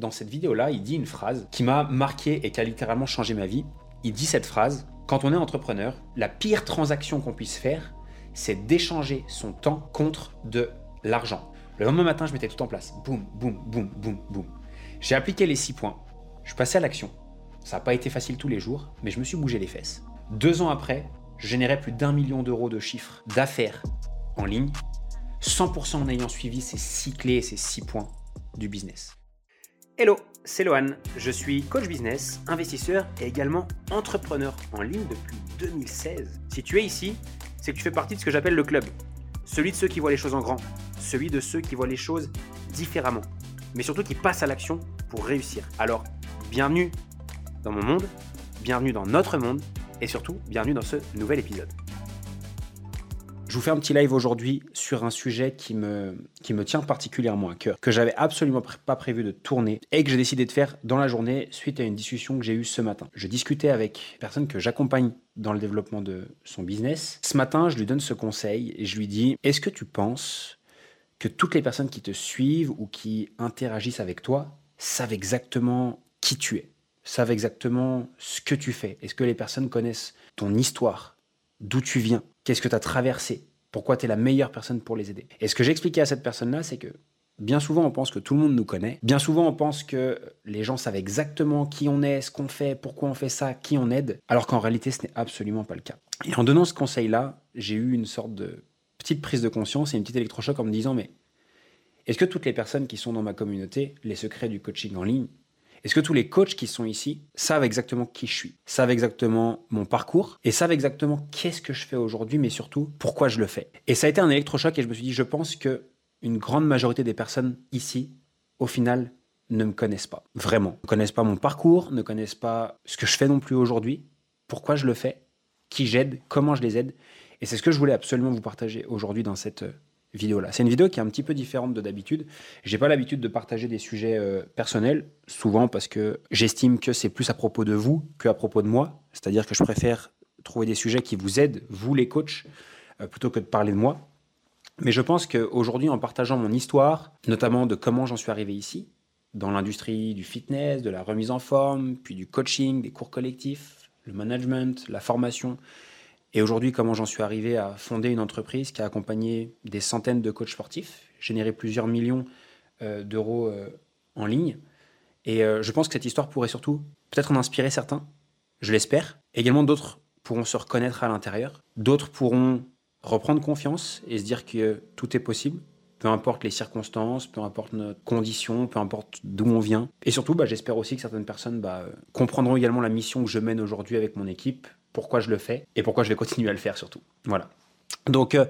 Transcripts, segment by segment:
dans cette vidéo-là, il dit une phrase qui m'a marqué et qui a littéralement changé ma vie. Il dit cette phrase Quand on est entrepreneur, la pire transaction qu'on puisse faire, c'est d'échanger son temps contre de l'argent. Le lendemain matin, je mettais tout en place. Boum, boum, boum, boum, boum. J'ai appliqué les six points. Je passé à l'action. Ça n'a pas été facile tous les jours, mais je me suis bougé les fesses. Deux ans après, je générais plus d'un million d'euros de chiffres d'affaires en ligne, 100% en ayant suivi ces six clés et ces six points du business. Hello, c'est Lohan. Je suis coach business, investisseur et également entrepreneur en ligne depuis 2016. Si tu es ici, c'est que tu fais partie de ce que j'appelle le club. Celui de ceux qui voient les choses en grand, celui de ceux qui voient les choses différemment, mais surtout qui passent à l'action pour réussir. Alors, bienvenue dans mon monde, bienvenue dans notre monde et surtout, bienvenue dans ce nouvel épisode. Je vous fais un petit live aujourd'hui sur un sujet qui me, qui me tient particulièrement à cœur, que j'avais absolument pas prévu de tourner et que j'ai décidé de faire dans la journée suite à une discussion que j'ai eue ce matin. Je discutais avec une personne que j'accompagne dans le développement de son business. Ce matin, je lui donne ce conseil et je lui dis Est-ce que tu penses que toutes les personnes qui te suivent ou qui interagissent avec toi savent exactement qui tu es, savent exactement ce que tu fais? Est-ce que les personnes connaissent ton histoire, d'où tu viens, qu'est-ce que tu as traversé, pourquoi tu es la meilleure personne pour les aider. Et ce que j'ai expliqué à cette personne-là, c'est que bien souvent on pense que tout le monde nous connaît, bien souvent on pense que les gens savent exactement qui on est, ce qu'on fait, pourquoi on fait ça, qui on aide, alors qu'en réalité ce n'est absolument pas le cas. Et en donnant ce conseil-là, j'ai eu une sorte de petite prise de conscience et une petite électrochoc en me disant mais est-ce que toutes les personnes qui sont dans ma communauté, les secrets du coaching en ligne, est-ce que tous les coachs qui sont ici savent exactement qui je suis, savent exactement mon parcours et savent exactement qu'est-ce que je fais aujourd'hui, mais surtout pourquoi je le fais? Et ça a été un électrochoc et je me suis dit, je pense que une grande majorité des personnes ici, au final, ne me connaissent pas. Vraiment. Ne connaissent pas mon parcours, ne connaissent pas ce que je fais non plus aujourd'hui, pourquoi je le fais, qui j'aide, comment je les aide. Et c'est ce que je voulais absolument vous partager aujourd'hui dans cette C'est une vidéo qui est un petit peu différente de d'habitude. J'ai pas l'habitude de partager des sujets euh, personnels, souvent parce que j'estime que c'est plus à propos de vous qu'à propos de moi. C'est-à-dire que je préfère trouver des sujets qui vous aident, vous les coachs, euh, plutôt que de parler de moi. Mais je pense qu'aujourd'hui, en partageant mon histoire, notamment de comment j'en suis arrivé ici, dans l'industrie du fitness, de la remise en forme, puis du coaching, des cours collectifs, le management, la formation, et aujourd'hui, comment j'en suis arrivé à fonder une entreprise qui a accompagné des centaines de coachs sportifs, généré plusieurs millions euh, d'euros euh, en ligne. Et euh, je pense que cette histoire pourrait surtout peut-être en inspirer certains, je l'espère. Également, d'autres pourront se reconnaître à l'intérieur. D'autres pourront reprendre confiance et se dire que tout est possible, peu importe les circonstances, peu importe nos conditions, peu importe d'où on vient. Et surtout, bah, j'espère aussi que certaines personnes bah, comprendront également la mission que je mène aujourd'hui avec mon équipe, pourquoi je le fais et pourquoi je vais continuer à le faire surtout. Voilà. Donc, euh,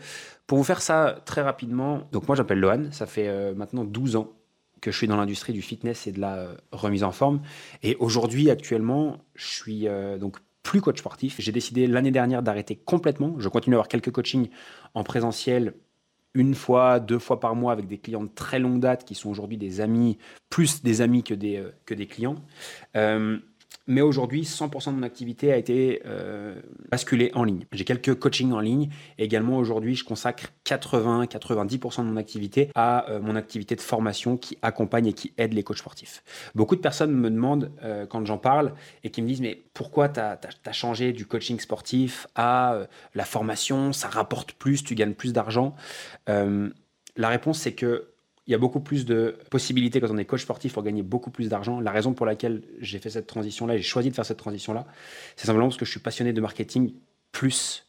pour vous faire ça très rapidement, donc moi j'appelle Lohan, ça fait euh, maintenant 12 ans que je suis dans l'industrie du fitness et de la euh, remise en forme. Et aujourd'hui, actuellement, je suis donc plus coach sportif. J'ai décidé l'année dernière d'arrêter complètement. Je continue à avoir quelques coachings en présentiel une fois, deux fois par mois avec des clients de très longue date qui sont aujourd'hui des amis, plus des amis que des, que des clients. Mais aujourd'hui, 100% de mon activité a été euh, basculée en ligne. J'ai quelques coachings en ligne. Également, aujourd'hui, je consacre 80-90% de mon activité à euh, mon activité de formation qui accompagne et qui aide les coachs sportifs. Beaucoup de personnes me demandent, euh, quand j'en parle, et qui me disent, mais pourquoi tu as, changé du coaching sportif à la formation? Ça rapporte plus, tu gagnes plus d'argent. la réponse, c'est que il y a beaucoup plus de possibilités quand on est coach sportif pour gagner beaucoup plus d'argent. La raison pour laquelle j'ai fait cette transition-là, j'ai choisi de faire cette transition-là, c'est simplement parce que je suis passionné de marketing plus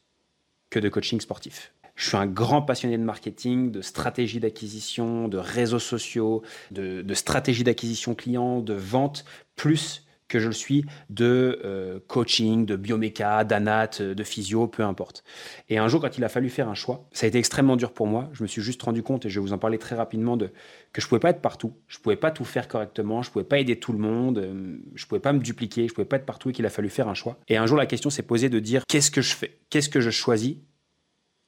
que de coaching sportif. Je suis un grand passionné de marketing, de stratégie d'acquisition, de réseaux sociaux, de, stratégie d'acquisition client, de vente, plus que je le suis de euh, coaching, de bioméca, d'anat, euh, de physio, peu importe. Et un jour, quand il a fallu faire un choix, ça a été extrêmement dur pour moi. Je me suis juste rendu compte, et je vais vous en parler très rapidement, de, que je pouvais pas être partout. Je pouvais pas tout faire correctement. Je pouvais pas aider tout le monde. Euh, je pouvais pas me dupliquer. Je pouvais pas être partout et qu'il a fallu faire un choix. Et un jour, la question s'est posée de dire qu'est-ce que je fais? Qu'est-ce que je choisis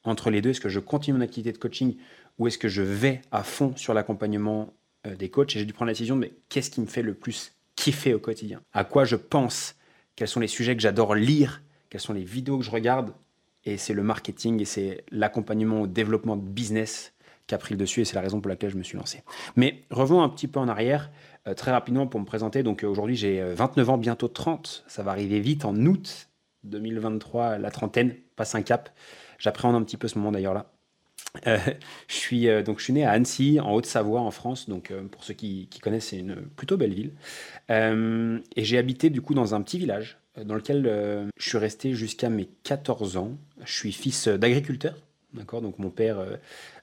entre les deux? Est-ce que je continue mon activité de coaching ou est-ce que je vais à fond sur l'accompagnement des coachs? Et j'ai dû prendre la décision mais qu'est-ce qui me fait le plus kiffer au quotidien, à quoi je pense, quels sont les sujets que j'adore lire, quelles sont les vidéos que je regarde. Et c'est le marketing et c'est l'accompagnement au développement de business qui a pris le dessus et c'est la raison pour laquelle je me suis lancé. Mais revenons un petit peu en arrière. très rapidement pour me présenter, donc aujourd'hui j'ai 29 ans, bientôt 30. Ça va arriver vite en août 2023, la trentaine, passe un cap. J'appréhende un petit peu ce moment d'ailleurs là. Euh, je, suis, euh, donc, je suis né à Annecy, en Haute-Savoie, en France. Donc, euh, pour ceux qui, connaissent, c'est une plutôt belle ville. et j'ai habité du coup dans un petit village dans lequel je suis resté jusqu'à mes 14 ans. Je suis fils d'agriculteur. D'accord? Donc, mon père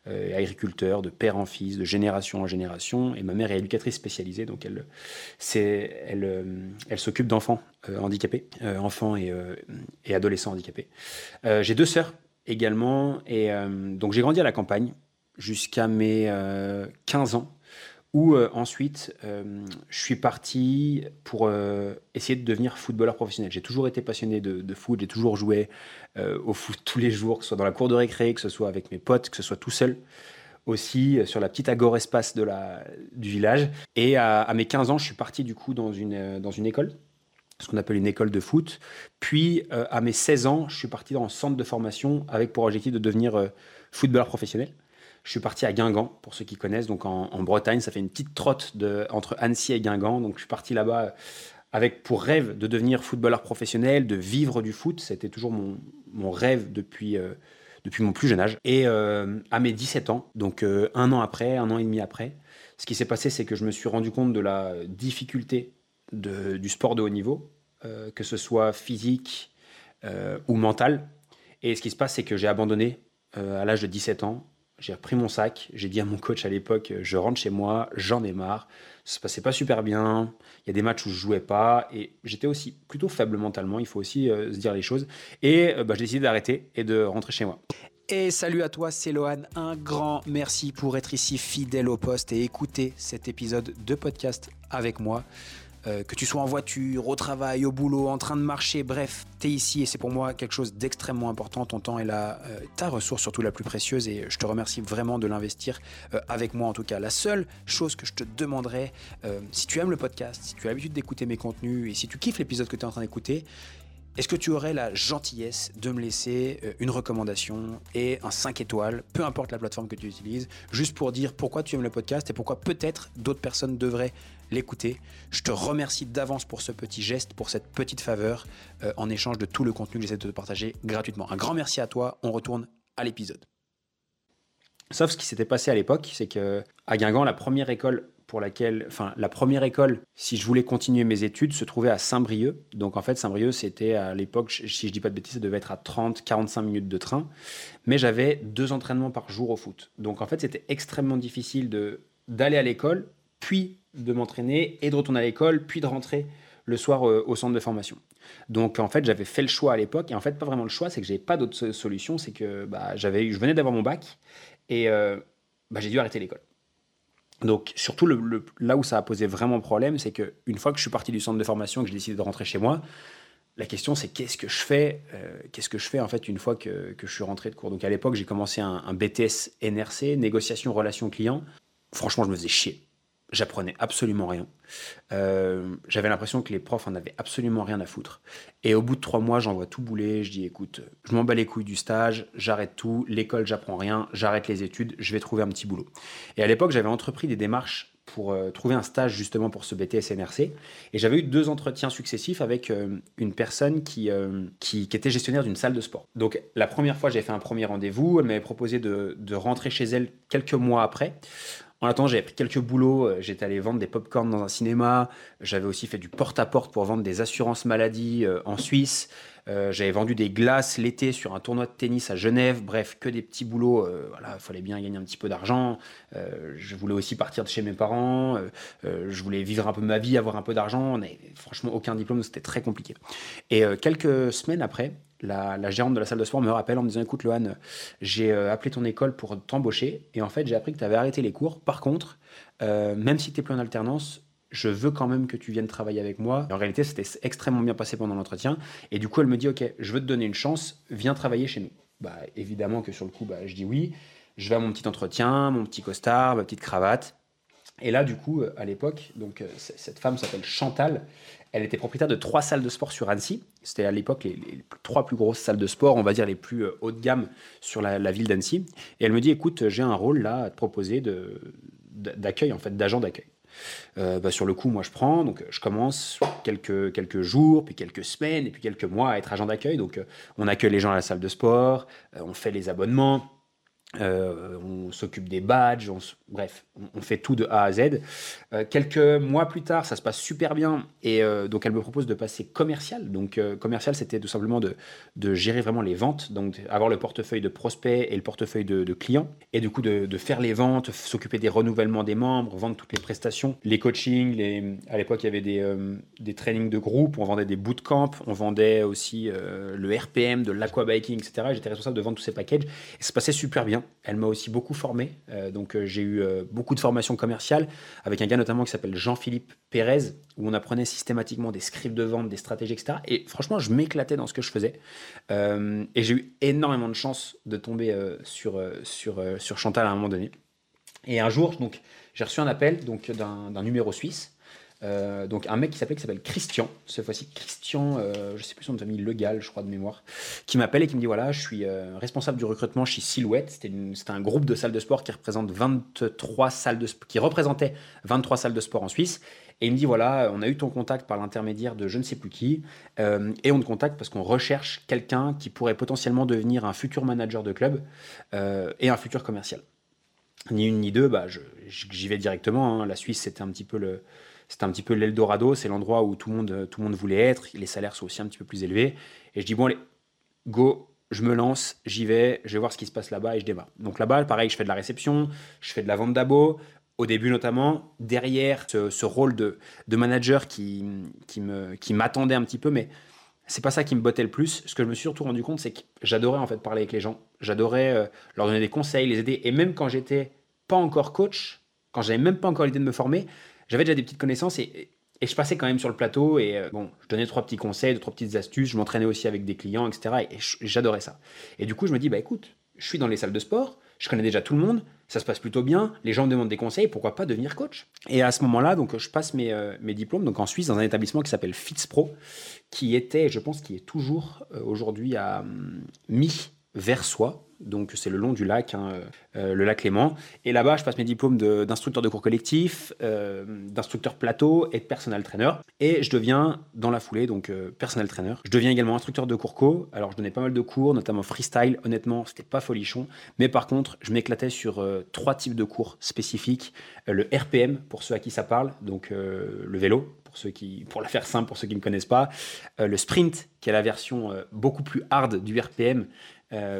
est agriculteur, de père en fils, de génération en génération. Et ma mère est éducatrice spécialisée. Donc, elle, elle, elle s'occupe d'enfants handicapés, enfants et, et adolescents handicapés. j'ai deux sœurs également. Et euh, donc j'ai grandi à la campagne jusqu'à mes 15 euh, ans, où euh, ensuite je suis parti pour essayer de devenir footballeur professionnel. J'ai toujours été passionné de, foot, j'ai toujours joué au foot tous les jours, que ce soit dans la cour de récré, que ce soit avec mes potes, que ce soit tout seul aussi sur la petite agore espace de la, du village. Et à, à, mes 15 ans, je suis parti du coup dans une, dans une école ce qu'on appelle une école de foot. Puis, euh, à mes 16 ans, je suis parti dans un centre de formation avec pour objectif de devenir euh, footballeur professionnel. Je suis parti à Guingamp, pour ceux qui connaissent, donc en, Bretagne. Ça fait une petite trotte entre Annecy et Guingamp. Donc, je suis parti là-bas euh, avec pour rêve de devenir footballeur professionnel, de vivre du foot. C'était toujours mon, mon, rêve depuis, depuis mon plus jeune âge. Et à mes 17 ans, donc un an après, un an et demi après, ce qui s'est passé, c'est que je me suis rendu compte de la difficulté du sport de haut niveau, euh, que ce soit physique euh, ou mental. Et ce qui se passe, c'est que j'ai abandonné euh, à l'âge de 17 ans. J'ai repris mon sac, j'ai dit à mon coach à l'époque, je rentre chez moi, j'en ai marre, ça se passait pas super bien, il y a des matchs où je jouais pas, et j'étais aussi plutôt faible mentalement, il faut aussi se dire les choses. Et bah, j'ai décidé d'arrêter et de rentrer chez moi. Et salut à toi, c'est Lohan. Un grand merci pour être ici fidèle au poste et écouter cet épisode de podcast avec moi. Euh, que tu sois en voiture, au travail, au boulot, en train de marcher, bref, tu es ici et c'est pour moi quelque chose d'extrêmement important. Ton temps est là, euh, ta ressource surtout la plus précieuse et je te remercie vraiment de l'investir euh, avec moi en tout cas. La seule chose que je te demanderais, si tu aimes le podcast, si tu as l'habitude d'écouter mes contenus et si tu kiffes l'épisode que tu es en train d'écouter, est-ce que tu aurais la gentillesse de me laisser une recommandation et un 5 étoiles, peu importe la plateforme que tu utilises, juste pour dire pourquoi tu aimes le podcast et pourquoi peut-être d'autres personnes devraient l'écouter. Je te remercie d'avance pour ce petit geste, pour cette petite faveur, euh, en échange de tout le contenu que j'essaie de te partager gratuitement. Un grand merci à toi. On retourne à l'épisode. Sauf ce qui s'était passé à l'époque, c'est que à Guingamp, la première école pour laquelle, enfin, la première école, si je voulais continuer mes études, se trouvait à Saint-Brieuc. Donc en fait, Saint-Brieuc, c'était à l'époque, si je dis pas de bêtises, ça devait être à 30-45 minutes de train. Mais j'avais deux entraînements par jour au foot. Donc en fait, c'était extrêmement difficile d'aller à l'école, puis de m'entraîner et de retourner à l'école, puis de rentrer le soir euh, au centre de formation. Donc en fait, j'avais fait le choix à l'époque, et en fait, pas vraiment le choix, c'est que j'avais pas d'autre solution, c'est que bah, j'avais, je venais d'avoir mon bac, et euh, bah, j'ai dû arrêter l'école. Donc surtout le, là où ça a posé vraiment problème, c'est que une fois que je suis parti du centre de formation, que j'ai décidé de rentrer chez moi, la question c'est qu'est-ce que je fais euh, Qu'est-ce que je fais en fait une fois que, que je suis rentré de cours Donc à l'époque, j'ai commencé un, un BTS NRC, négociation relation client. Franchement, je me faisais chier j'apprenais absolument rien. Euh, j'avais l'impression que les profs en avaient absolument rien à foutre. Et au bout de trois mois, j'envoie tout bouler. Je dis, écoute, je m'en bats les couilles du stage, j'arrête tout, l'école, j'apprends rien, j'arrête les études, je vais trouver un petit boulot. Et à l'époque, j'avais entrepris des démarches pour euh, trouver un stage justement pour ce BTS NRC. Et j'avais eu deux entretiens successifs avec euh, une personne qui, qui, était gestionnaire d'une salle de sport. Donc la première fois, j'ai fait un premier rendez-vous. Elle m'avait proposé de, de rentrer chez elle quelques mois après. En attendant, j'avais pris quelques boulots. Euh, j'étais allé vendre des pop-corn dans un cinéma. J'avais aussi fait du porte-à-porte pour vendre des assurances maladie euh, en Suisse. Euh, j'avais vendu des glaces l'été sur un tournoi de tennis à Genève. Bref, que des petits boulots. voilà, il fallait bien gagner un petit peu d'argent. je voulais aussi partir de chez mes parents. je voulais vivre un peu ma vie, avoir un peu d'argent. On franchement aucun diplôme, c'était très compliqué. Et quelques semaines après, la, gérante de la salle de sport me rappelle en me disant Écoute, Lohan, j'ai euh, appelé ton école pour t'embaucher et en fait, j'ai appris que tu avais arrêté les cours. Par contre, euh, même si tu n'es plus en alternance, je veux quand même que tu viennes travailler avec moi. en réalité, c'était extrêmement bien passé pendant l'entretien. Et du coup, elle me dit Ok, je veux te donner une chance, viens travailler chez nous. Bah, évidemment que sur le coup, bah, je dis oui. Je vais à mon petit entretien, mon petit costard, ma petite cravate. Et là, du coup, à l'époque, donc cette femme s'appelle Chantal. Elle était propriétaire de trois salles de sport sur Annecy. C'était à l'époque les, trois plus grosses salles de sport, on va dire les plus euh, haut de gamme sur la, ville d'Annecy. Et elle me dit, écoute, j'ai un rôle là à te proposer d'accueil, en fait, d'agent d'accueil. Bah, sur le coup, moi je prends, donc je commence quelques, quelques jours, puis quelques semaines, et puis quelques mois à être agent d'accueil. Donc on accueille les gens à la salle de sport, on fait les abonnements, euh, on s'occupe des badges, bref, on, fait tout de A à Z. Euh, quelques mois plus tard, ça se passe super bien et euh, donc elle me propose de passer commercial. Donc commercial, c'était tout simplement de, gérer vraiment les ventes, donc avoir le portefeuille de prospects et le portefeuille de, clients et du coup de, faire les ventes, s'occuper des renouvellements des membres, vendre toutes les prestations, les coachings. À l'époque, il y avait des, des trainings de groupe, on vendait des bootcamps, on vendait aussi le RPM, de l'aquabiking, etc. J'étais responsable de vendre tous ces packages et ça se passait super bien. Elle m'a aussi beaucoup formé. Euh, donc, euh, j'ai eu euh, beaucoup de formations commerciales avec un gars notamment qui s'appelle Jean-Philippe Pérez, où on apprenait systématiquement des scripts de vente, des stratégies, etc. Et franchement, je m'éclatais dans ce que je faisais. et j'ai eu énormément de chance de tomber sur, Chantal à un moment donné. Et un jour, donc, j'ai reçu un appel d'un numéro suisse euh, donc un mec qui qui s'appelle Christian, cette fois-ci Christian, euh, je sais plus son famille Legal, je crois de mémoire, qui m'appelle et qui me dit voilà, je suis euh, responsable du recrutement chez Silhouette. C'était un groupe de salles de sport qui représente 23 salles de qui représentait 23 salles de sport en Suisse. Et il me dit voilà, on a eu ton contact par l'intermédiaire de je ne sais plus qui, et on te contacte parce qu'on recherche quelqu'un qui pourrait potentiellement devenir un futur manager de club et un futur commercial. Ni une ni deux, bah, j'y vais directement. Hein. La Suisse, c'était un petit peu le, c'était un petit peu l'Eldorado, c'est l'endroit où tout le, monde, tout le monde voulait être, les salaires sont aussi un petit peu plus élevés. Et je dis, bon, allez, go, je me lance, j'y vais, je vais voir ce qui se passe là-bas et je démarre. Donc là-bas, pareil, je fais de la réception, je fais de la vente d'abo, au début notamment, derrière ce, rôle de, de, manager qui, qui, me, qui m'attendait un petit peu, mais c'est pas ça qui me bottait le plus. Ce que je me suis surtout rendu compte, c'est que j'adorais en fait parler avec les gens, j'adorais euh, leur donner des conseils, les aider, et même quand j'étais pas encore coach, quand j'avais même pas encore l'idée de me former, j'avais déjà des petites connaissances et, je passais quand même sur le plateau et euh, bon, je donnais trois petits conseils, deux, trois petites astuces, je m'entraînais aussi avec des clients, etc. Et, j'adorais ça. Et du coup, je me dis, bah écoute, je suis dans les salles de sport, je connais déjà tout le monde, ça se passe plutôt bien, les gens me demandent des conseils, pourquoi pas devenir coach? Et à ce moment-là, donc je passe mes, euh, mes, diplômes donc en Suisse dans un établissement qui s'appelle FitzPro, qui était, je pense, qui est toujours euh, aujourd'hui à hum, mi-Versoix, donc c'est le long du lac, hein, euh, le lac Léman. Et là-bas, je passe mes diplômes d'instructeur de, cours collectif, euh, d'instructeur plateau et de personnel trainer. Et je deviens, dans la foulée, donc euh, personnel trainer. Je deviens également instructeur de cours co. Alors je donnais pas mal de cours, notamment freestyle. Honnêtement, c'était pas folichon. Mais par contre, je m'éclatais sur trois types de cours spécifiques. le RPM, pour ceux à qui ça parle, donc le vélo, pour ceux qui, pour la faire simple, pour ceux qui ne connaissent pas. le sprint, qui est la version beaucoup plus hard du RPM, euh,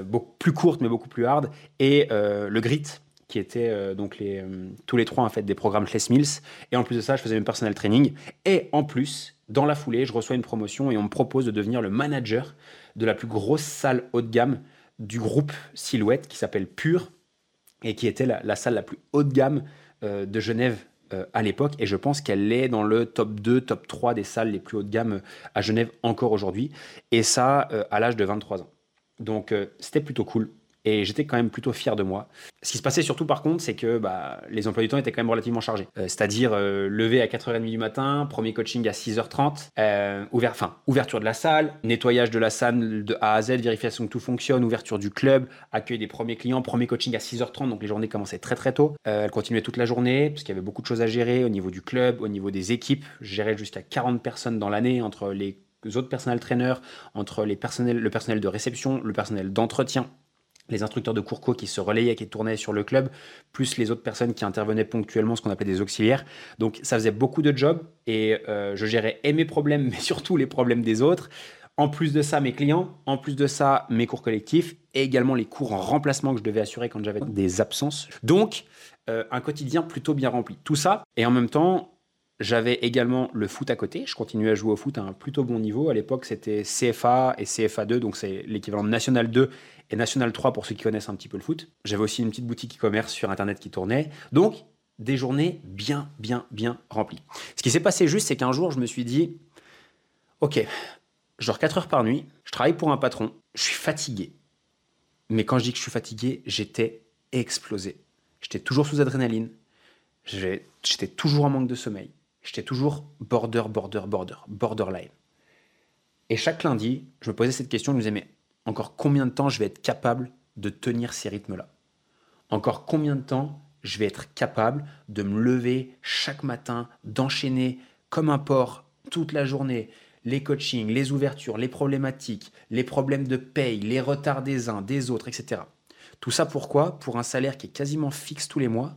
beaucoup plus courte mais beaucoup plus hard, et euh, le Grit, qui était euh, donc les, tous les trois en fait des programmes Les Mills. Et en plus de ça, je faisais même personnel training. Et en plus, dans la foulée, je reçois une promotion et on me propose de devenir le manager de la plus grosse salle haut de gamme du groupe Silhouette qui s'appelle Pure et qui était la, salle la plus haut de gamme de Genève à l'époque et je pense qu'elle est dans le top 2, top 3 des salles les plus haut de gamme à Genève encore aujourd'hui et ça à l'âge de 23 ans. Donc euh, c'était plutôt cool. Et j'étais quand même plutôt fier de moi. Ce qui se passait surtout par contre, c'est que bah, les emplois du temps étaient quand même relativement chargés. Euh, c'est-à-dire euh, lever à 4h30 du matin, premier coaching à 6h30, ouverture de la salle, nettoyage de la salle de A à Z, vérification que tout fonctionne, ouverture du club, accueil des premiers clients, premier coaching à 6h30, donc les journées commençaient très très tôt. elles continuaient toute la journée, parce qu'il y avait beaucoup de choses à gérer au niveau du club, au niveau des équipes. Je gérais jusqu'à 40 personnes dans l'année entre les autres personnels traîneurs, entre les personnels, le personnel de réception, le personnel d'entretien, les instructeurs de cours co qui se relayaient, qui tournaient sur le club, plus les autres personnes qui intervenaient ponctuellement, ce qu'on appelait des auxiliaires. Donc ça faisait beaucoup de jobs et euh, je gérais et mes problèmes, mais surtout les problèmes des autres. En plus de ça, mes clients, en plus de ça, mes cours collectifs et également les cours en remplacement que je devais assurer quand j'avais des absences. Donc, euh, un quotidien plutôt bien rempli. Tout ça, et en même temps, j'avais également le foot à côté. Je continuais à jouer au foot à un plutôt bon niveau. À l'époque, c'était CFA et CFA2, donc c'est l'équivalent de National 2 et National 3 pour ceux qui connaissent un petit peu le foot. J'avais aussi une petite boutique e-commerce sur Internet qui tournait. Donc, des journées bien, bien, bien remplies. Ce qui s'est passé juste, c'est qu'un jour, je me suis dit, OK, je dors 4 heures par nuit, je travaille pour un patron, je suis fatigué. Mais quand je dis que je suis fatigué, j'étais explosé. J'étais toujours sous adrénaline, j'étais toujours en manque de sommeil j'étais toujours border, border, border, borderline. Et chaque lundi, je me posais cette question, je me disais, mais encore combien de temps je vais être capable de tenir ces rythmes-là? Encore combien de temps je vais être capable de me lever chaque matin, d'enchaîner comme un porc toute la journée les coachings, les ouvertures, les problématiques, les problèmes de paye, les retards des uns, des autres, etc. Tout ça pourquoi? Pour un salaire qui est quasiment fixe tous les mois,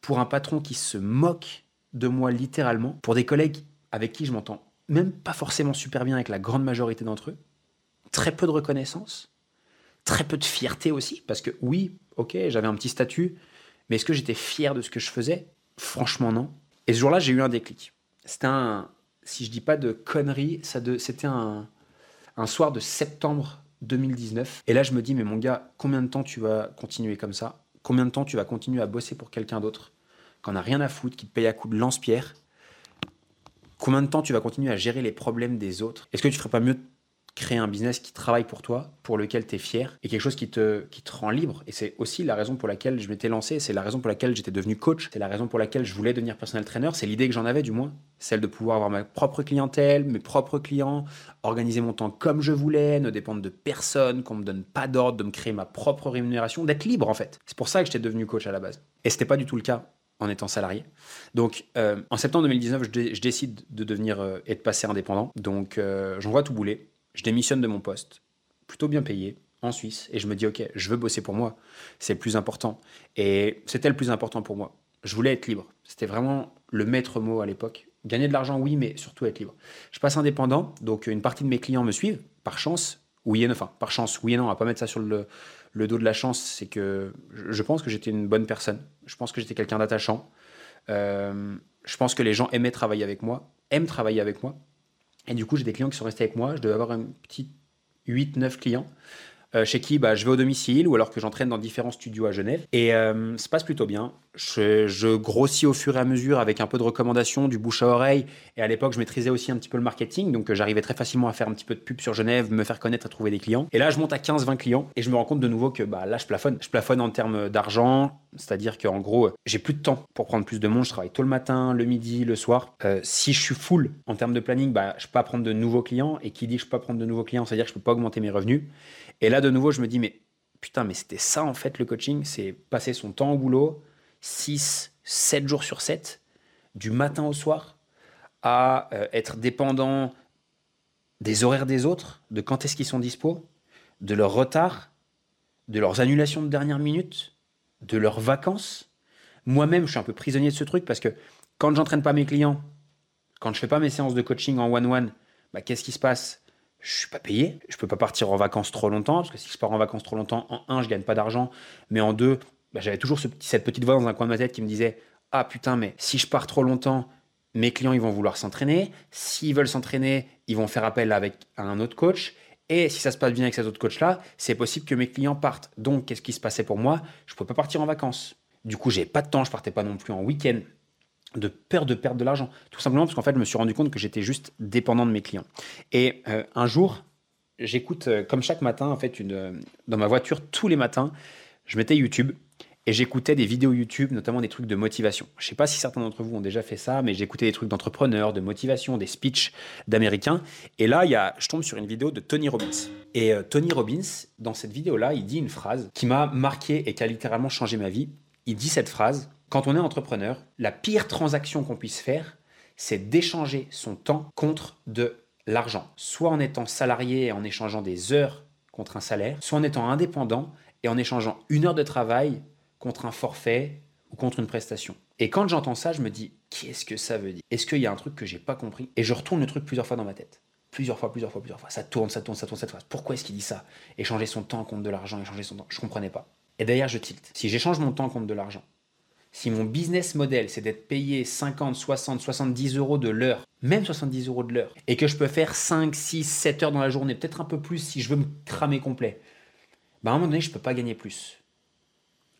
pour un patron qui se moque de moi littéralement, pour des collègues avec qui je m'entends même pas forcément super bien avec la grande majorité d'entre eux, très peu de reconnaissance, très peu de fierté aussi, parce que oui, ok, j'avais un petit statut, mais est-ce que j'étais fier de ce que je faisais? Franchement non. Et ce jour-là, j'ai eu un déclic. C'était un, si je dis pas de conneries, ça de, c'était un, un soir de septembre 2019. Et là, je me dis, mais mon gars, combien de temps tu vas continuer comme ça? Combien de temps tu vas continuer à bosser pour quelqu'un d'autre? Qu'on n'a rien à foutre, qui te paye à coup de lance-pierre Combien de temps tu vas continuer à gérer les problèmes des autres? Est-ce que tu ferais pas mieux de créer un business qui travaille pour toi, pour lequel tu es fier, et quelque chose qui te, qui te rend libre? Et c'est aussi la raison pour laquelle je m'étais lancé, c'est la raison pour laquelle j'étais devenu coach, c'est la raison pour laquelle je voulais devenir personnel trainer, c'est l'idée que j'en avais du moins, celle de pouvoir avoir ma propre clientèle, mes propres clients, organiser mon temps comme je voulais, ne dépendre de personne, qu'on me donne pas d'ordre, de me créer ma propre rémunération, d'être libre en fait. C'est pour ça que j'étais devenu coach à la base. Et c'était pas du tout le cas en étant salarié. Donc, euh, en septembre 2019, je, décide de devenir euh, et de passer indépendant. Donc, euh, j'envoie tout bouler. Je démissionne de mon poste, plutôt bien payé, en Suisse, et je me dis, OK, je veux bosser pour moi. C'est le plus important. Et c'était le plus important pour moi. Je voulais être libre. C'était vraiment le maître mot à l'époque. Gagner de l'argent, oui, mais surtout être libre. Je passe indépendant, donc une partie de mes clients me suivent, par chance, oui et non, par chance, oui et non, on va pas mettre ça sur le, le dos de la chance, c'est que je pense que j'étais une bonne personne. Je pense que j'étais quelqu'un d'attachant. Euh, je pense que les gens aimaient travailler avec moi, aiment travailler avec moi. Et du coup, j'ai des clients qui sont restés avec moi. Je devais avoir un petit 8-9 clients. Euh, chez qui bah, je vais au domicile ou alors que j'entraîne dans différents studios à Genève. Et euh, ça se passe plutôt bien. Je, grossis au fur et à mesure avec un peu de recommandations, du bouche à oreille. Et à l'époque, je maîtrisais aussi un petit peu le marketing. Donc euh, j'arrivais très facilement à faire un petit peu de pub sur Genève, me faire connaître et trouver des clients. Et là, je monte à 15-20 clients et je me rends compte de nouveau que bah, là, je plafonne. Je plafonne en termes d'argent. C'est-à-dire qu'en gros, j'ai plus de temps pour prendre plus de monde. Je travaille tôt le matin, le midi, le soir. si je suis full en termes de planning, bah, je peux pas prendre de nouveaux clients. Et qui dit que je peux pas prendre de nouveaux clients, c'est-à-dire que je peux pas augmenter mes revenus. Et là, de nouveau, je me dis, mais putain, mais c'était ça en fait le coaching, c'est passer son temps au boulot, 6, 7 jours sur 7, du matin au soir, à euh, être dépendant des horaires des autres, de quand est-ce qu'ils sont dispo, de leur retard, de leurs annulations de dernière minute, de leurs vacances. Moi-même, je suis un peu prisonnier de ce truc parce que quand j'entraîne pas mes clients, quand je fais pas mes séances de coaching en one-one, bah, qu'est-ce qui se passe? Je suis pas payé, je peux pas partir en vacances trop longtemps, parce que si je pars en vacances trop longtemps, en un, je gagne pas d'argent, mais en deux, bah, j'avais toujours cette petite voix dans un coin de ma tête qui me disait Ah putain, mais si je pars trop longtemps, mes clients ils vont vouloir s'entraîner. S'ils veulent s'entraîner, ils vont faire appel avec un autre coach. Et si ça se passe bien avec cet autre coach-là, c'est possible que mes clients partent. Donc, qu'est-ce qui se passait pour moi? Je ne pouvais pas partir en vacances. Du coup, j'ai pas de temps, je partais pas non plus en week-end de peur de perdre de l'argent. Tout simplement parce qu'en fait, je me suis rendu compte que j'étais juste dépendant de mes clients. Et euh, un jour, j'écoute, euh, comme chaque matin, en fait, une, euh, dans ma voiture, tous les matins, je mettais YouTube et j'écoutais des vidéos YouTube, notamment des trucs de motivation. Je ne sais pas si certains d'entre vous ont déjà fait ça, mais j'écoutais des trucs d'entrepreneurs, de motivation, des speeches d'Américains. Et là, y a, je tombe sur une vidéo de Tony Robbins. Et Tony Robbins, dans cette vidéo-là, il dit une phrase qui m'a marqué et qui a littéralement changé ma vie. Il dit cette phrase quand on est entrepreneur, la pire transaction qu'on puisse faire, c'est d'échanger son temps contre de l'argent. Soit en étant salarié et en échangeant des heures contre un salaire, soit en étant indépendant et en échangeant une heure de travail contre un forfait ou contre une prestation. Et quand j'entends ça, je me dis, qu'est-ce que ça veut dire? Est-ce qu'il y a un truc que j'ai pas compris? Et je retourne le truc plusieurs fois dans ma tête. Plusieurs fois, plusieurs fois, plusieurs fois. Ça tourne, ça tourne, ça tourne, ça tourne. Pourquoi est-ce qu'il dit ça? Échanger son temps contre de l'argent, échanger son temps. Je comprenais pas. Et d'ailleurs, je tilte. Si j'échange mon temps contre de l'argent, si mon business model, c'est d'être payé 50, 60, 70 euros de l'heure, même 70 euros de l'heure, et que je peux faire 5, 6, 7 heures dans la journée, peut-être un peu plus si je veux me cramer complet, bah à un moment donné, je ne peux pas gagner plus.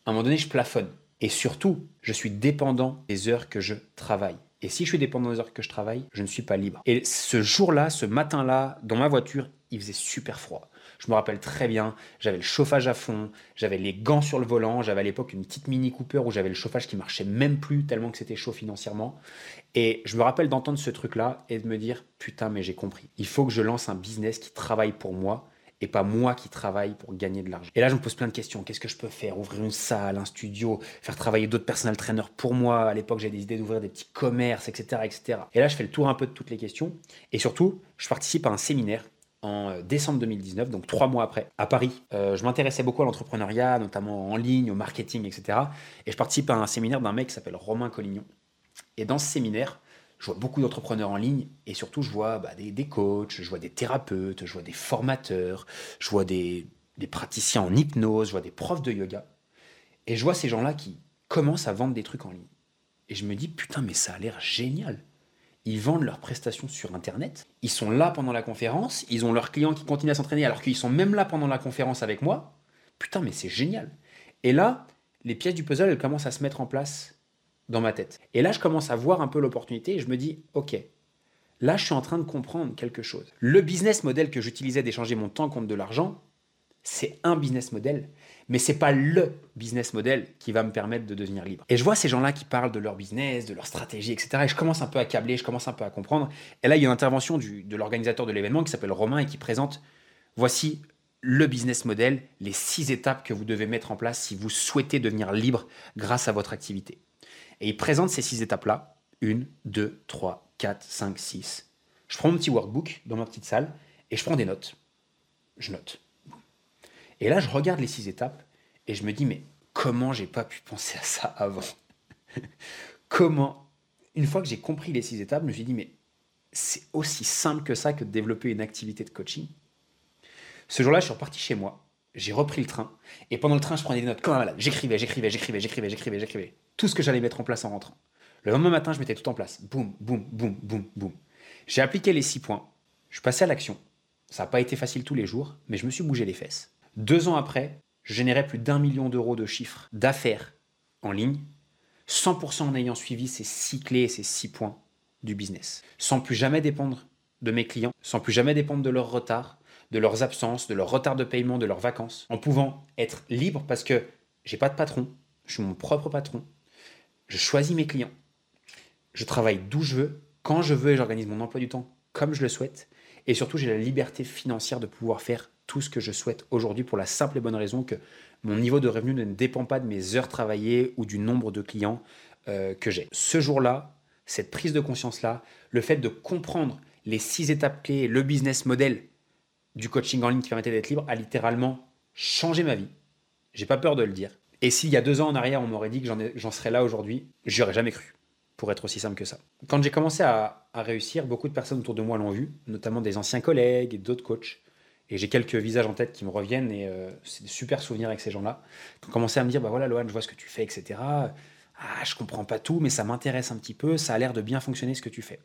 À un moment donné, je plafonne. Et surtout, je suis dépendant des heures que je travaille. Et si je suis dépendant des heures que je travaille, je ne suis pas libre. Et ce jour-là, ce matin-là, dans ma voiture, il faisait super froid. Je me rappelle très bien, j'avais le chauffage à fond, j'avais les gants sur le volant, j'avais à l'époque une petite Mini Cooper où j'avais le chauffage qui marchait même plus tellement que c'était chaud financièrement. Et je me rappelle d'entendre ce truc-là et de me dire putain mais j'ai compris. Il faut que je lance un business qui travaille pour moi et pas moi qui travaille pour gagner de l'argent. Et là, je me pose plein de questions. Qu'est-ce que je peux faire? Ouvrir une salle, un studio, faire travailler d'autres personal trainers pour moi. À l'époque, j'avais des idées d'ouvrir des petits commerces, etc., etc. Et là, je fais le tour un peu de toutes les questions. Et surtout, je participe à un séminaire en euh, décembre 2019, donc trois mois après, à Paris. Euh, je m'intéressais beaucoup à l'entrepreneuriat, notamment en ligne, au marketing, etc. Et je participe à un séminaire d'un mec qui s'appelle Romain Collignon. Et dans ce séminaire, je vois beaucoup d'entrepreneurs en ligne et surtout je vois bah, des, coachs, je vois des thérapeutes, je vois des formateurs, je vois des, praticiens en hypnose, je vois des profs de yoga. Et je vois ces gens-là qui commencent à vendre des trucs en ligne. Et je me dis, putain, mais ça a l'air génial. Ils vendent leurs prestations sur Internet. Ils sont là pendant la conférence. Ils ont leurs clients qui continuent à s'entraîner alors qu'ils sont même là pendant la conférence avec moi. Putain, mais c'est génial. Et là, les pièces du puzzle, elles commencent à se mettre en place dans ma tête. Et là, je commence à voir un peu l'opportunité et je me dis, OK, là, je suis en train de comprendre quelque chose. Le business model que j'utilisais d'échanger mon temps contre de l'argent, c'est un business model, mais c'est pas le business model qui va me permettre de devenir libre. Et je vois ces gens-là qui parlent de leur business, de leur stratégie, etc. Et je commence un peu à câbler, je commence un peu à comprendre. Et là, il y a une intervention de l'organisateur de l'événement qui s'appelle Romain et qui présente voici le business model, les six étapes que vous devez mettre en place si vous souhaitez devenir libre grâce à votre activité. Et il présente ces six étapes-là. Une, deux, trois, quatre, cinq, six. Je prends mon petit workbook dans ma petite salle et je prends des notes. Je note. Et là, je regarde les six étapes et je me dis, mais comment j'ai pas pu penser à ça avant Comment Une fois que j'ai compris les six étapes, je me suis dit, mais c'est aussi simple que ça que de développer une activité de coaching. Ce jour-là, je suis reparti chez moi, j'ai repris le train, et pendant le train, je prenais des notes comme un malade. J'écrivais, j'écrivais, j'écrivais, j'écrivais, j'écrivais, j'écrivais tout ce que j'allais mettre en place en rentrant. Le lendemain matin, je mettais tout en place. Boum, boum, boum, boum, boum. J'ai appliqué les six points. Je passais à l'action. Ça n'a pas été facile tous les jours, mais je me suis bougé les fesses. Deux ans après, je générais plus d'un million d'euros de chiffres d'affaires en ligne, 100% en ayant suivi ces six clés et ces six points du business. Sans plus jamais dépendre de mes clients, sans plus jamais dépendre de leur retard, de leurs absences, de leur retard de paiement, de leurs vacances, en pouvant être libre parce que j'ai pas de patron, je suis mon propre patron, je choisis mes clients. Je travaille d'où je veux, quand je veux et j'organise mon emploi du temps comme je le souhaite. Et surtout, j'ai la liberté financière de pouvoir faire tout ce que je souhaite aujourd'hui pour la simple et bonne raison que mon niveau de revenu ne dépend pas de mes heures travaillées ou du nombre de clients euh, que j'ai. Ce jour-là, cette prise de conscience-là, le fait de comprendre les six étapes clés, le business model du coaching en ligne qui permettait d'être libre, a littéralement changé ma vie. J'ai pas peur de le dire. Et s'il y a deux ans en arrière, on m'aurait dit que j'en serais là aujourd'hui, j'y aurais jamais cru, pour être aussi simple que ça. Quand j'ai commencé à, réussir, beaucoup de personnes autour de moi l'ont vu, notamment des anciens collègues et d'autres coachs. Et j'ai quelques visages en tête qui me reviennent et euh, c'est des super souvenirs avec ces gens-là. Qui ont commencé à me dire, bah voilà, Lohan, je vois ce que tu fais, etc. Ah, je comprends pas tout, mais ça m'intéresse un petit peu, ça a l'air de bien fonctionner ce que tu fais.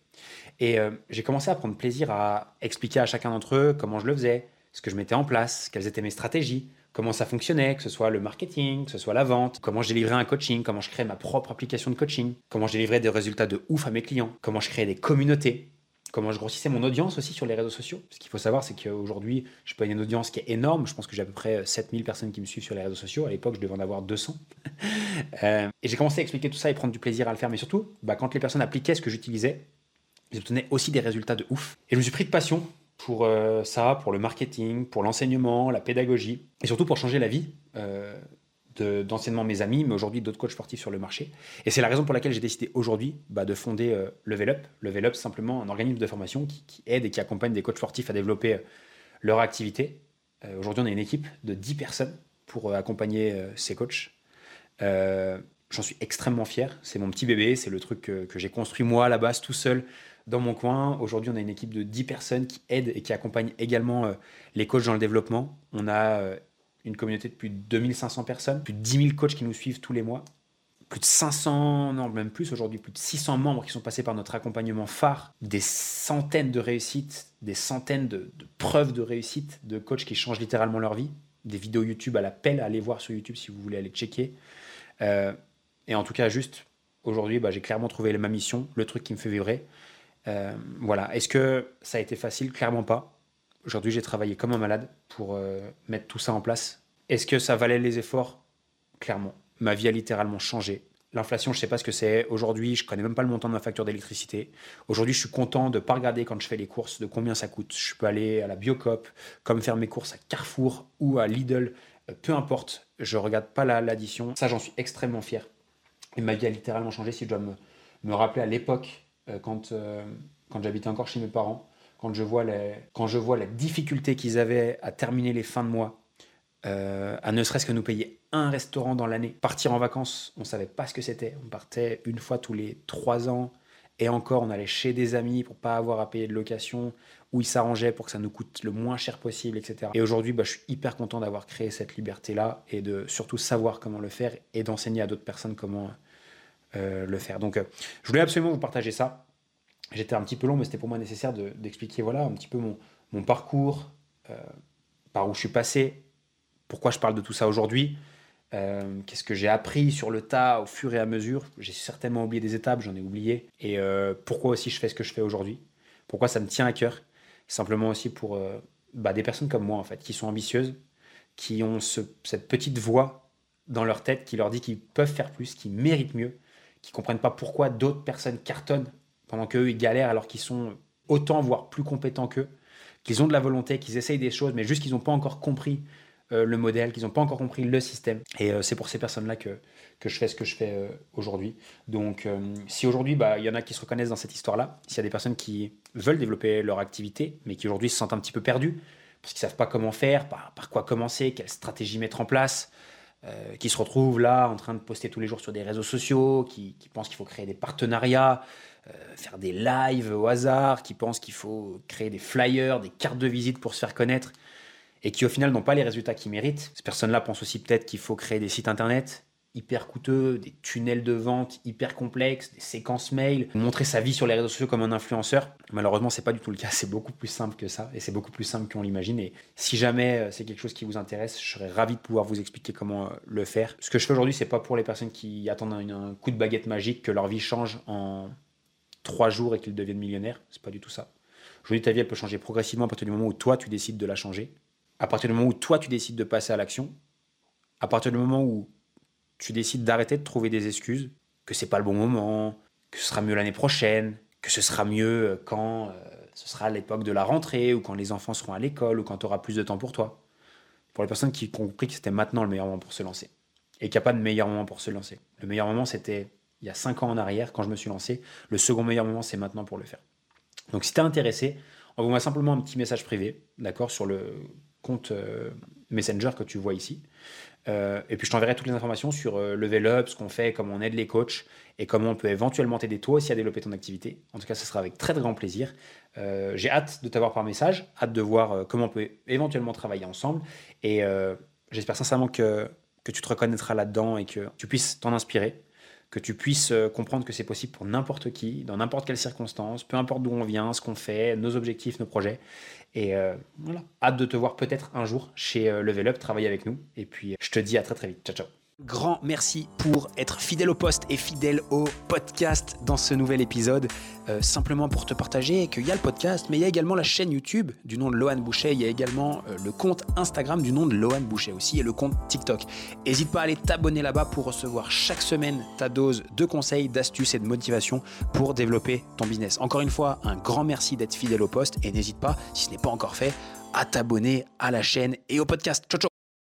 Et euh, j'ai commencé à prendre plaisir à expliquer à chacun d'entre eux comment je le faisais, ce que je mettais en place, quelles étaient mes stratégies, comment ça fonctionnait, que ce soit le marketing, que ce soit la vente, comment je délivrais un coaching, comment je créais ma propre application de coaching, comment je délivrais des résultats de ouf à mes clients, comment je créais des communautés, comment je grossissais mon audience aussi sur les réseaux sociaux. Ce qu'il faut savoir, c'est qu'aujourd'hui, je peux une audience qui est énorme. Je pense que j'ai à peu près 7000 personnes qui me suivent sur les réseaux sociaux. À l'époque, je devais en avoir 200. Euh, et j'ai commencé à expliquer tout ça et prendre du plaisir à le faire. Mais surtout, bah, quand les personnes appliquaient ce que j'utilisais, ils obtenaient aussi des résultats de ouf. Et je me suis pris de passion pour euh, ça, pour le marketing, pour l'enseignement, la pédagogie, et surtout pour changer la vie euh, d'anciennement mes amis, mais aujourd'hui d'autres coachs sportifs sur le marché. Et c'est la raison pour laquelle j'ai décidé aujourd'hui bah, de fonder euh, Level Up. Level Up, simplement un organisme de formation qui, aide et qui accompagne des coachs sportifs à développer euh, leur activité. aujourd'hui, on a une équipe de 10 personnes pour accompagner ces coachs. J'en suis extrêmement fier. C'est mon petit bébé, c'est le truc que, j'ai construit moi à la base tout seul dans mon coin. Aujourd'hui, on a une équipe de 10 personnes qui aident et qui accompagnent également euh, les coachs dans le développement. On a euh, une communauté de plus de 2500 personnes, plus de 10 000 coachs qui nous suivent tous les mois, plus de 500, non, même plus aujourd'hui, plus de 600 membres qui sont passés par notre accompagnement phare, des centaines de réussites, des centaines de, preuves de réussite de coachs qui changent littéralement leur vie, des vidéos YouTube à l'appel, allez voir sur YouTube si vous voulez aller checker. Euh, et en tout cas, juste aujourd'hui, bah, j'ai clairement trouvé ma mission, le truc qui me fait vibrer. Euh, voilà. Est-ce que ça a été facile? Clairement pas. Aujourd'hui, j'ai travaillé comme un malade pour euh, mettre tout ça en place. Est-ce que ça valait les efforts? Clairement. Ma vie a littéralement changé. L'inflation, je sais pas ce que c'est. Aujourd'hui, je connais même pas le montant de ma facture d'électricité. Aujourd'hui, je suis content de pas regarder quand je fais les courses de combien ça coûte. Je peux aller à la Biocop, comme faire mes courses à Carrefour ou à Lidl. Euh, peu importe, je regarde pas l'addition. Ça, j'en suis extrêmement fier. Et ma vie a littéralement changé. Si je dois me, me rappeler à l'époque, euh, quand, quand j'habitais encore chez mes parents, quand je vois, la difficulté qu'ils avaient à terminer les fins de mois, à ne serait-ce que nous payer un restaurant dans l'année. Partir en vacances, on savait pas ce que c'était. On partait une fois tous les trois ans. Et encore, on allait chez des amis pour pas avoir à payer de location, où ils s'arrangeaient pour que ça nous coûte le moins cher possible, etc. Et aujourd'hui, bah, je suis hyper content d'avoir créé cette liberté-là et de surtout savoir comment le faire et d'enseigner à d'autres personnes comment euh, le faire. Donc, euh, je voulais absolument vous partager ça. J'étais un petit peu long, mais c'était pour moi nécessaire d'expliquer voilà, un petit peu mon, mon parcours, euh, par où je suis passé, pourquoi je parle de tout ça aujourd'hui. Euh, qu'est-ce que j'ai appris sur le tas au fur et à mesure J'ai certainement oublié des étapes, j'en ai oublié. Et euh, pourquoi aussi je fais ce que je fais aujourd'hui? Pourquoi ça me tient à cœur? Simplement aussi pour bah, des personnes comme moi, en fait, qui sont ambitieuses, qui ont cette petite voix dans leur tête qui leur dit qu'ils peuvent faire plus, qu'ils méritent mieux, qui comprennent pas pourquoi d'autres personnes cartonnent pendant qu'eux, ils galèrent alors qu'ils sont autant, voire plus compétents qu'eux, qu'ils ont de la volonté, qu'ils essayent des choses, mais juste qu'ils n'ont pas encore compris euh, le modèle, qu'ils n'ont pas encore compris le système. Et euh, c'est pour ces personnes-là que, que je fais ce que je fais euh, aujourd'hui. Donc si aujourd'hui, bah, il y en a qui se reconnaissent dans cette histoire-là, s'il y a des personnes qui veulent développer leur activité, mais qui aujourd'hui se sentent un petit peu perdus, parce qu'ils ne savent pas comment faire, par, quoi commencer, quelle stratégie mettre en place, qui se retrouvent là en train de poster tous les jours sur des réseaux sociaux, qui pensent qu'il faut créer des partenariats, faire des lives au hasard, qui pensent qu'il faut créer des flyers, des cartes de visite pour se faire connaître et qui au final n'ont pas les résultats qu'ils méritent. Ces personnes-là pensent aussi peut-être qu'il faut créer des sites internet hyper coûteux, des tunnels de vente hyper complexes, des séquences mail, montrer sa vie sur les réseaux sociaux comme un influenceur. Malheureusement, c'est pas du tout le cas, c'est beaucoup plus simple que ça et c'est beaucoup plus simple qu'on l'imagine et si jamais euh, c'est quelque chose qui vous intéresse, je serais ravi de pouvoir vous expliquer comment euh, le faire. Ce que je fais aujourd'hui, c'est pas pour les personnes qui attendent un, coup de baguette magique que leur vie change en trois jours et qu'ils deviennent millionnaires, c'est pas du tout ça. Aujourd'hui, ta vie peut changer progressivement à partir du moment où toi tu décides de la changer à partir du moment où toi tu décides de passer à l'action, à partir du moment où tu décides d'arrêter de trouver des excuses, que c'est pas le bon moment, que ce sera mieux l'année prochaine, que ce sera mieux euh, quand euh, ce sera l'époque de la rentrée ou quand les enfants seront à l'école ou quand tu auras plus de temps pour toi. Pour les personnes qui ont compris que c'était maintenant le meilleur moment pour se lancer et qu'il n'y a pas de meilleur moment pour se lancer. Le meilleur moment c'était il y a 5 ans en arrière quand je me suis lancé. Le second meilleur moment c'est maintenant pour le faire. Donc si tu es intéressé, envoie-moi simplement un petit message privé, d'accord, sur le compte euh, Messenger que tu vois ici. Euh, et puis je t'enverrai toutes les informations sur euh, Level Up, ce qu'on fait, comment on aide les coachs et comment on peut éventuellement t'aider toi aussi à développer ton activité. En tout cas, ce sera avec très très grand plaisir. J'ai hâte de t'avoir par message, hâte de voir comment on peut éventuellement travailler ensemble. Et j'espère sincèrement que, que tu te reconnaîtras là-dedans et que tu puisses t'en inspirer que tu puisses comprendre que c'est possible pour n'importe qui, dans n'importe quelle circonstance, peu importe d'où on vient, ce qu'on fait, nos objectifs, nos projets. Et euh, voilà, hâte de te voir peut-être un jour chez euh, Level Up, travailler avec nous. Et puis, je te dis à très très vite. Ciao, ciao. Grand merci pour être fidèle au poste et fidèle au podcast dans ce nouvel épisode. Euh, simplement pour te partager qu'il y a le podcast, mais il y a également la chaîne YouTube du nom de Lohan Boucher. Il y a également euh, le compte Instagram du nom de Lohan Boucher aussi et le compte TikTok. N'hésite pas à aller t'abonner là-bas pour recevoir chaque semaine ta dose de conseils, d'astuces et de motivation pour développer ton business. Encore une fois, un grand merci d'être fidèle au poste et n'hésite pas, si ce n'est pas encore fait, à t'abonner à la chaîne et au podcast. Ciao, ciao